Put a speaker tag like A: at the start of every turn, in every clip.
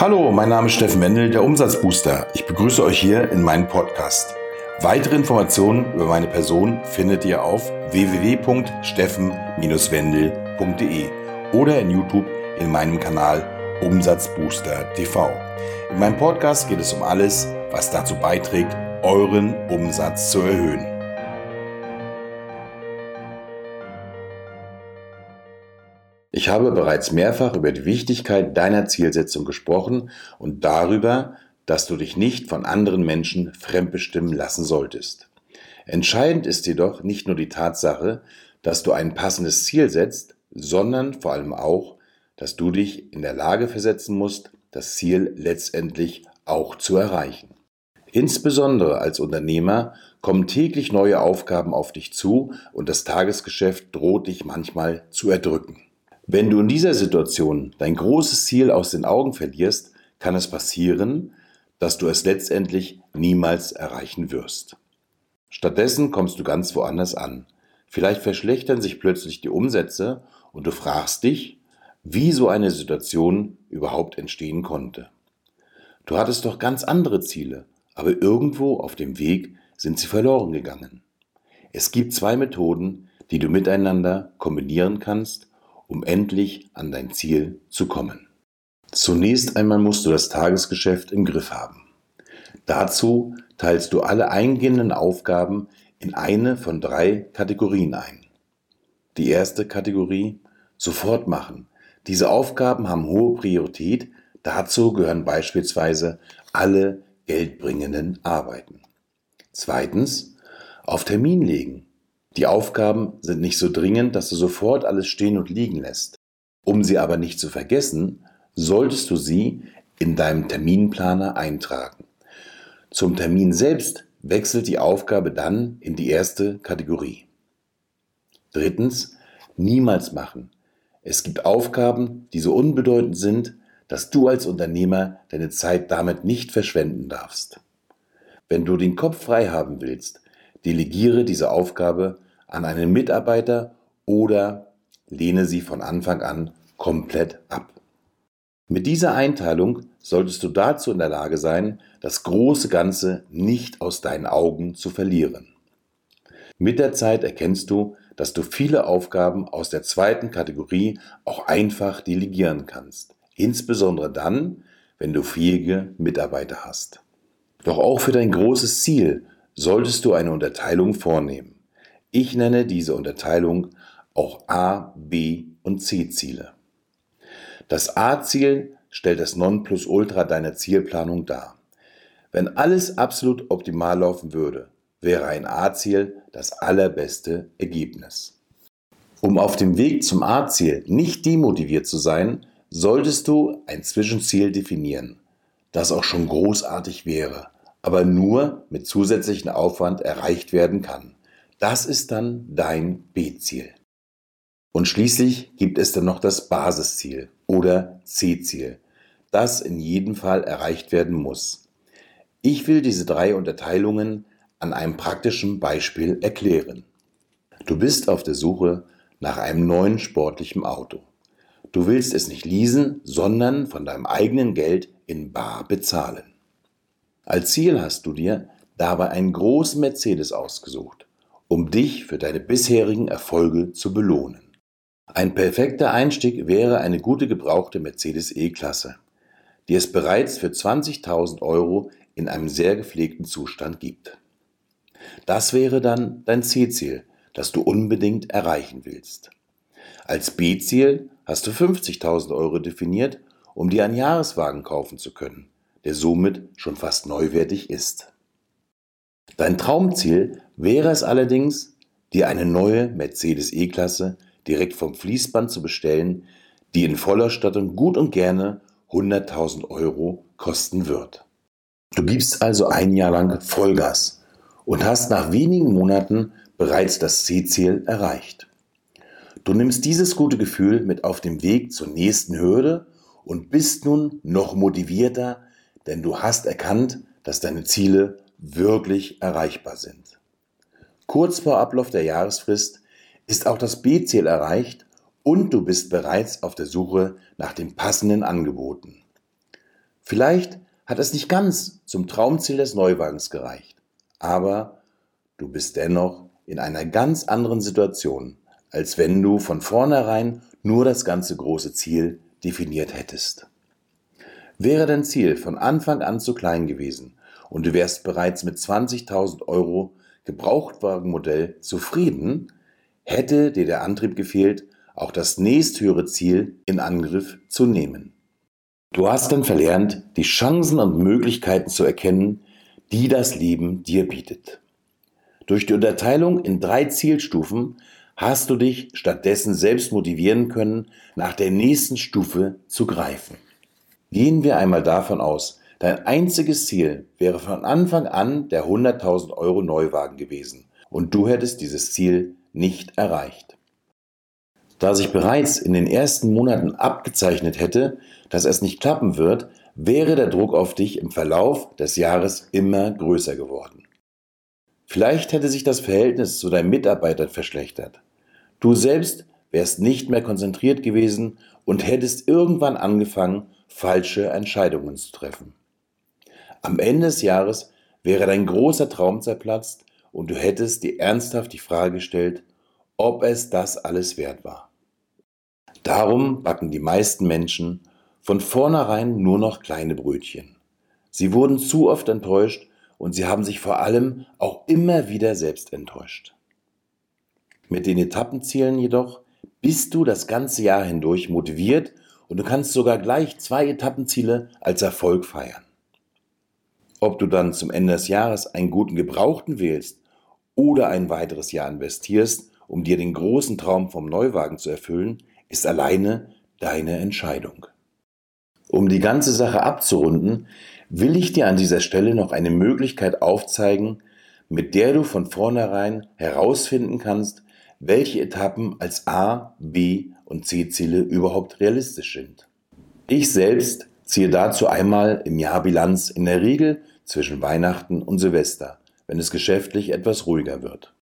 A: Hallo, mein Name ist Steffen Wendel, der Umsatzbooster. Ich begrüße euch hier in meinem Podcast. Weitere Informationen über meine Person findet ihr auf www.steffen-wendel.de oder in YouTube in meinem Kanal Umsatzbooster TV. In meinem Podcast geht es um alles, was dazu beiträgt, euren Umsatz zu erhöhen. Ich habe bereits mehrfach über die Wichtigkeit deiner Zielsetzung gesprochen und darüber, dass du dich nicht von anderen Menschen fremdbestimmen lassen solltest. Entscheidend ist jedoch nicht nur die Tatsache, dass du ein passendes Ziel setzt, sondern vor allem auch, dass du dich in der Lage versetzen musst, das Ziel letztendlich auch zu erreichen. Insbesondere als Unternehmer kommen täglich neue Aufgaben auf dich zu und das Tagesgeschäft droht dich manchmal zu erdrücken. Wenn du in dieser Situation dein großes Ziel aus den Augen verlierst, kann es passieren, dass du es letztendlich niemals erreichen wirst. Stattdessen kommst du ganz woanders an. Vielleicht verschlechtern sich plötzlich die Umsätze und du fragst dich, wie so eine Situation überhaupt entstehen konnte. Du hattest doch ganz andere Ziele, aber irgendwo auf dem Weg sind sie verloren gegangen. Es gibt zwei Methoden, die du miteinander kombinieren kannst, um endlich an dein Ziel zu kommen. Zunächst einmal musst du das Tagesgeschäft im Griff haben. Dazu teilst du alle eingehenden Aufgaben in eine von drei Kategorien ein. Die erste Kategorie sofort machen. Diese Aufgaben haben hohe Priorität. Dazu gehören beispielsweise alle geldbringenden Arbeiten. Zweitens auf Termin legen. Die Aufgaben sind nicht so dringend, dass du sofort alles stehen und liegen lässt. Um sie aber nicht zu vergessen, solltest du sie in deinem Terminplaner eintragen. Zum Termin selbst wechselt die Aufgabe dann in die erste Kategorie. Drittens, niemals machen. Es gibt Aufgaben, die so unbedeutend sind, dass du als Unternehmer deine Zeit damit nicht verschwenden darfst. Wenn du den Kopf frei haben willst, delegiere diese Aufgabe an einen Mitarbeiter oder lehne sie von Anfang an komplett ab. Mit dieser Einteilung solltest du dazu in der Lage sein, das große Ganze nicht aus deinen Augen zu verlieren. Mit der Zeit erkennst du, dass du viele Aufgaben aus der zweiten Kategorie auch einfach delegieren kannst, insbesondere dann, wenn du fähige Mitarbeiter hast. Doch auch für dein großes Ziel solltest du eine Unterteilung vornehmen. Ich nenne diese Unterteilung auch A, B und C-Ziele. Das A-Ziel stellt das Nonplusultra deiner Zielplanung dar. Wenn alles absolut optimal laufen würde, wäre ein A-Ziel das allerbeste Ergebnis. Um auf dem Weg zum A-Ziel nicht demotiviert zu sein, solltest du ein Zwischenziel definieren, das auch schon großartig wäre, aber nur mit zusätzlichem Aufwand erreicht werden kann. Das ist dann dein B-Ziel. Und schließlich gibt es dann noch das Basisziel oder C-Ziel, das in jedem Fall erreicht werden muss. Ich will diese drei Unterteilungen an einem praktischen Beispiel erklären. Du bist auf der Suche nach einem neuen sportlichen Auto. Du willst es nicht leasen, sondern von deinem eigenen Geld in Bar bezahlen. Als Ziel hast du dir dabei einen großen Mercedes ausgesucht um dich für deine bisherigen Erfolge zu belohnen. Ein perfekter Einstieg wäre eine gute gebrauchte Mercedes E-Klasse, die es bereits für 20.000 Euro in einem sehr gepflegten Zustand gibt. Das wäre dann dein C-Ziel, das du unbedingt erreichen willst. Als B-Ziel hast du 50.000 Euro definiert, um dir einen Jahreswagen kaufen zu können, der somit schon fast neuwertig ist. Dein Traumziel wäre es allerdings, dir eine neue Mercedes E-Klasse direkt vom Fließband zu bestellen, die in Vollausstattung gut und gerne 100.000 Euro kosten wird. Du gibst also ein Jahr lang Vollgas und hast nach wenigen Monaten bereits das C-Ziel erreicht. Du nimmst dieses gute Gefühl mit auf dem Weg zur nächsten Hürde und bist nun noch motivierter, denn du hast erkannt, dass deine Ziele wirklich erreichbar sind. Kurz vor Ablauf der Jahresfrist ist auch das B-Ziel erreicht und du bist bereits auf der Suche nach den passenden Angeboten. Vielleicht hat es nicht ganz zum Traumziel des Neuwagens gereicht, aber du bist dennoch in einer ganz anderen Situation, als wenn du von vornherein nur das ganze große Ziel definiert hättest. Wäre dein Ziel von Anfang an zu klein gewesen und du wärst bereits mit 20.000 Euro Gebrauchtwagenmodell zufrieden, hätte dir der Antrieb gefehlt, auch das nächsthöhere Ziel in Angriff zu nehmen. Du hast dann verlernt, die Chancen und Möglichkeiten zu erkennen, die das Leben dir bietet. Durch die Unterteilung in drei Zielstufen hast du dich stattdessen selbst motivieren können, nach der nächsten Stufe zu greifen. Gehen wir einmal davon aus, dein einziges Ziel wäre von Anfang an der 100.000 Euro Neuwagen gewesen und du hättest dieses Ziel nicht erreicht. Da sich bereits in den ersten Monaten abgezeichnet hätte, dass es nicht klappen wird, wäre der Druck auf dich im Verlauf des Jahres immer größer geworden. Vielleicht hätte sich das Verhältnis zu deinen Mitarbeitern verschlechtert. Du selbst wärst nicht mehr konzentriert gewesen und hättest irgendwann angefangen, falsche Entscheidungen zu treffen. Am Ende des Jahres wäre dein großer Traum zerplatzt und du hättest dir ernsthaft die Frage gestellt, ob es das alles wert war. Darum backen die meisten Menschen von vornherein nur noch kleine Brötchen. Sie wurden zu oft enttäuscht und sie haben sich vor allem auch immer wieder selbst enttäuscht. Mit den Etappenzielen jedoch bist du das ganze Jahr hindurch motiviert und du kannst sogar gleich zwei Etappenziele als Erfolg feiern. Ob du dann zum Ende des Jahres einen guten Gebrauchten wählst oder ein weiteres Jahr investierst, um dir den großen Traum vom Neuwagen zu erfüllen, ist alleine deine Entscheidung. Um die ganze Sache abzurunden, will ich dir an dieser Stelle noch eine Möglichkeit aufzeigen, mit der du von vornherein herausfinden kannst, welche Etappen als A, B und C-Ziele überhaupt realistisch sind. Ich selbst ziehe dazu einmal im Jahr Bilanz in der Regel zwischen Weihnachten und Silvester, wenn es geschäftlich etwas ruhiger wird.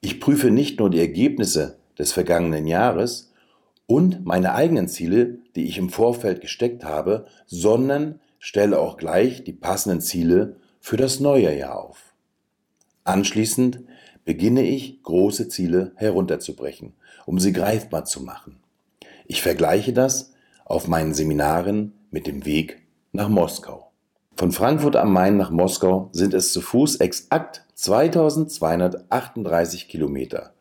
A: Ich prüfe nicht nur die Ergebnisse des vergangenen Jahres und meine eigenen Ziele, die ich im Vorfeld gesteckt habe, sondern stelle auch gleich die passenden Ziele für das neue Jahr auf. Anschließend beginne ich, große Ziele herunterzubrechen, um sie greifbar zu machen. Ich vergleiche das auf meinen Seminaren mit dem Weg nach Moskau. Von Frankfurt am Main nach Moskau sind es zu Fuß exakt 2238 Kilometer.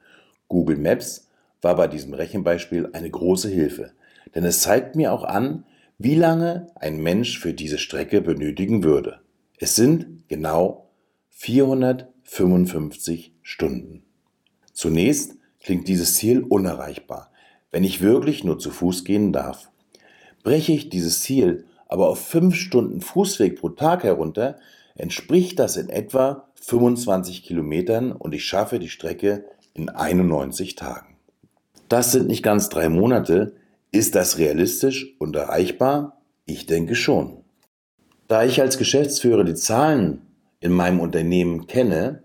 A: Google Maps war bei diesem Rechenbeispiel eine große Hilfe, denn es zeigt mir auch an, wie lange ein Mensch für diese Strecke benötigen würde. Es sind genau 455 Stunden. Zunächst klingt dieses Ziel unerreichbar, wenn ich wirklich nur zu Fuß gehen darf. Breche ich dieses Ziel aber auf fünf Stunden Fußweg pro Tag herunter, entspricht das in etwa 25 Kilometern und ich schaffe die Strecke in 91 Tagen. Das sind nicht ganz drei Monate. Ist das realistisch und erreichbar? Ich denke schon. Da ich als Geschäftsführer die Zahlen in meinem Unternehmen kenne,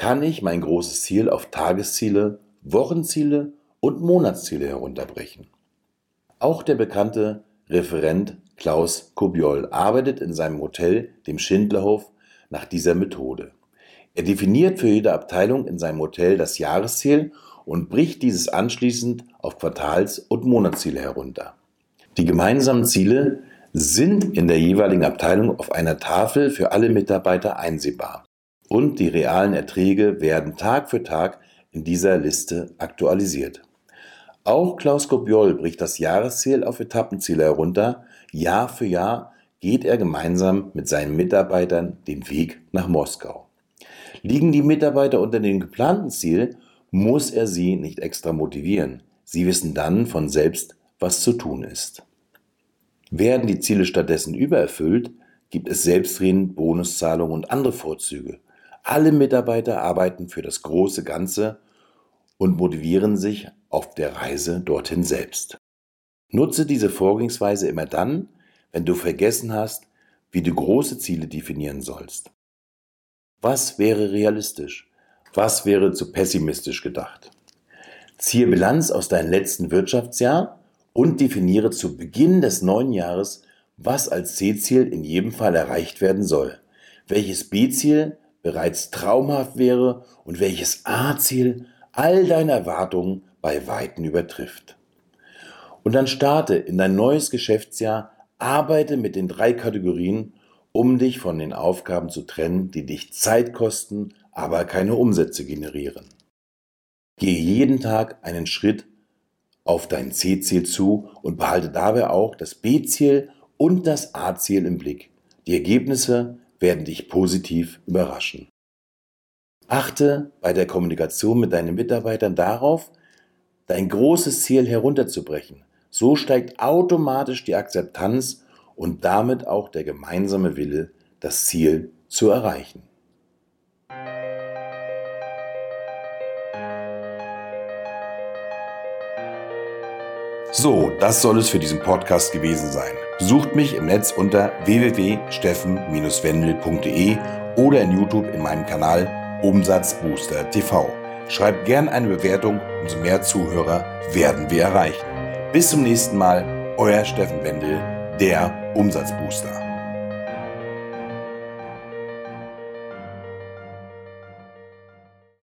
A: kann ich mein großes Ziel auf Tagesziele, Wochenziele und Monatsziele herunterbrechen. Auch der bekannte Referent Klaus Kobiol arbeitet in seinem Hotel, dem Schindlerhof, nach dieser Methode. Er definiert für jede Abteilung in seinem Hotel das Jahresziel und bricht dieses anschließend auf Quartals- und Monatsziele herunter. Die gemeinsamen Ziele sind in der jeweiligen Abteilung auf einer Tafel für alle Mitarbeiter einsehbar und die realen Erträge werden Tag für Tag in dieser Liste aktualisiert. Auch Klaus Kobiol bricht das Jahresziel auf Etappenziele herunter. Jahr für Jahr geht er gemeinsam mit seinen Mitarbeitern den Weg nach Moskau. Liegen die Mitarbeiter unter dem geplanten Ziel, muss er sie nicht extra motivieren. Sie wissen dann von selbst, was zu tun ist. Werden die Ziele stattdessen übererfüllt, gibt es selbstredend Bonuszahlungen und andere Vorzüge. Alle Mitarbeiter arbeiten für das große Ganze und motivieren sich auf der Reise dorthin selbst. Nutze diese Vorgehensweise immer dann, wenn du vergessen hast, wie du große Ziele definieren sollst. Was wäre realistisch? Was wäre zu pessimistisch gedacht? Ziehe Bilanz aus deinem letzten Wirtschaftsjahr und definiere zu Beginn des neuen Jahres, was als C-Ziel in jedem Fall erreicht werden soll, welches B-Ziel bereits traumhaft wäre und welches A-Ziel all deine Erwartungen bei Weitem übertrifft. Und dann starte in dein neues Geschäftsjahr, arbeite mit den drei Kategorien, um dich von den Aufgaben zu trennen, die dich Zeit kosten, aber keine Umsätze generieren. Gehe jeden Tag einen Schritt auf dein C-Ziel zu und behalte dabei auch das B-Ziel und das A-Ziel im Blick. Die Ergebnisse werden dich positiv überraschen. Achte bei der Kommunikation mit deinen Mitarbeitern darauf, dein großes Ziel herunterzubrechen. So steigt automatisch die Akzeptanz und damit auch der gemeinsame Wille, das Ziel zu erreichen. So, das soll es für diesen Podcast gewesen sein. Besucht mich im Netz unter www.steffen-wendel.de oder in YouTube in meinem Kanal Umsatzbooster TV. Schreibt gern eine Bewertung, umso mehr Zuhörer werden wir erreichen. Bis zum nächsten Mal, euer Steffen Wendel, der Umsatzbooster.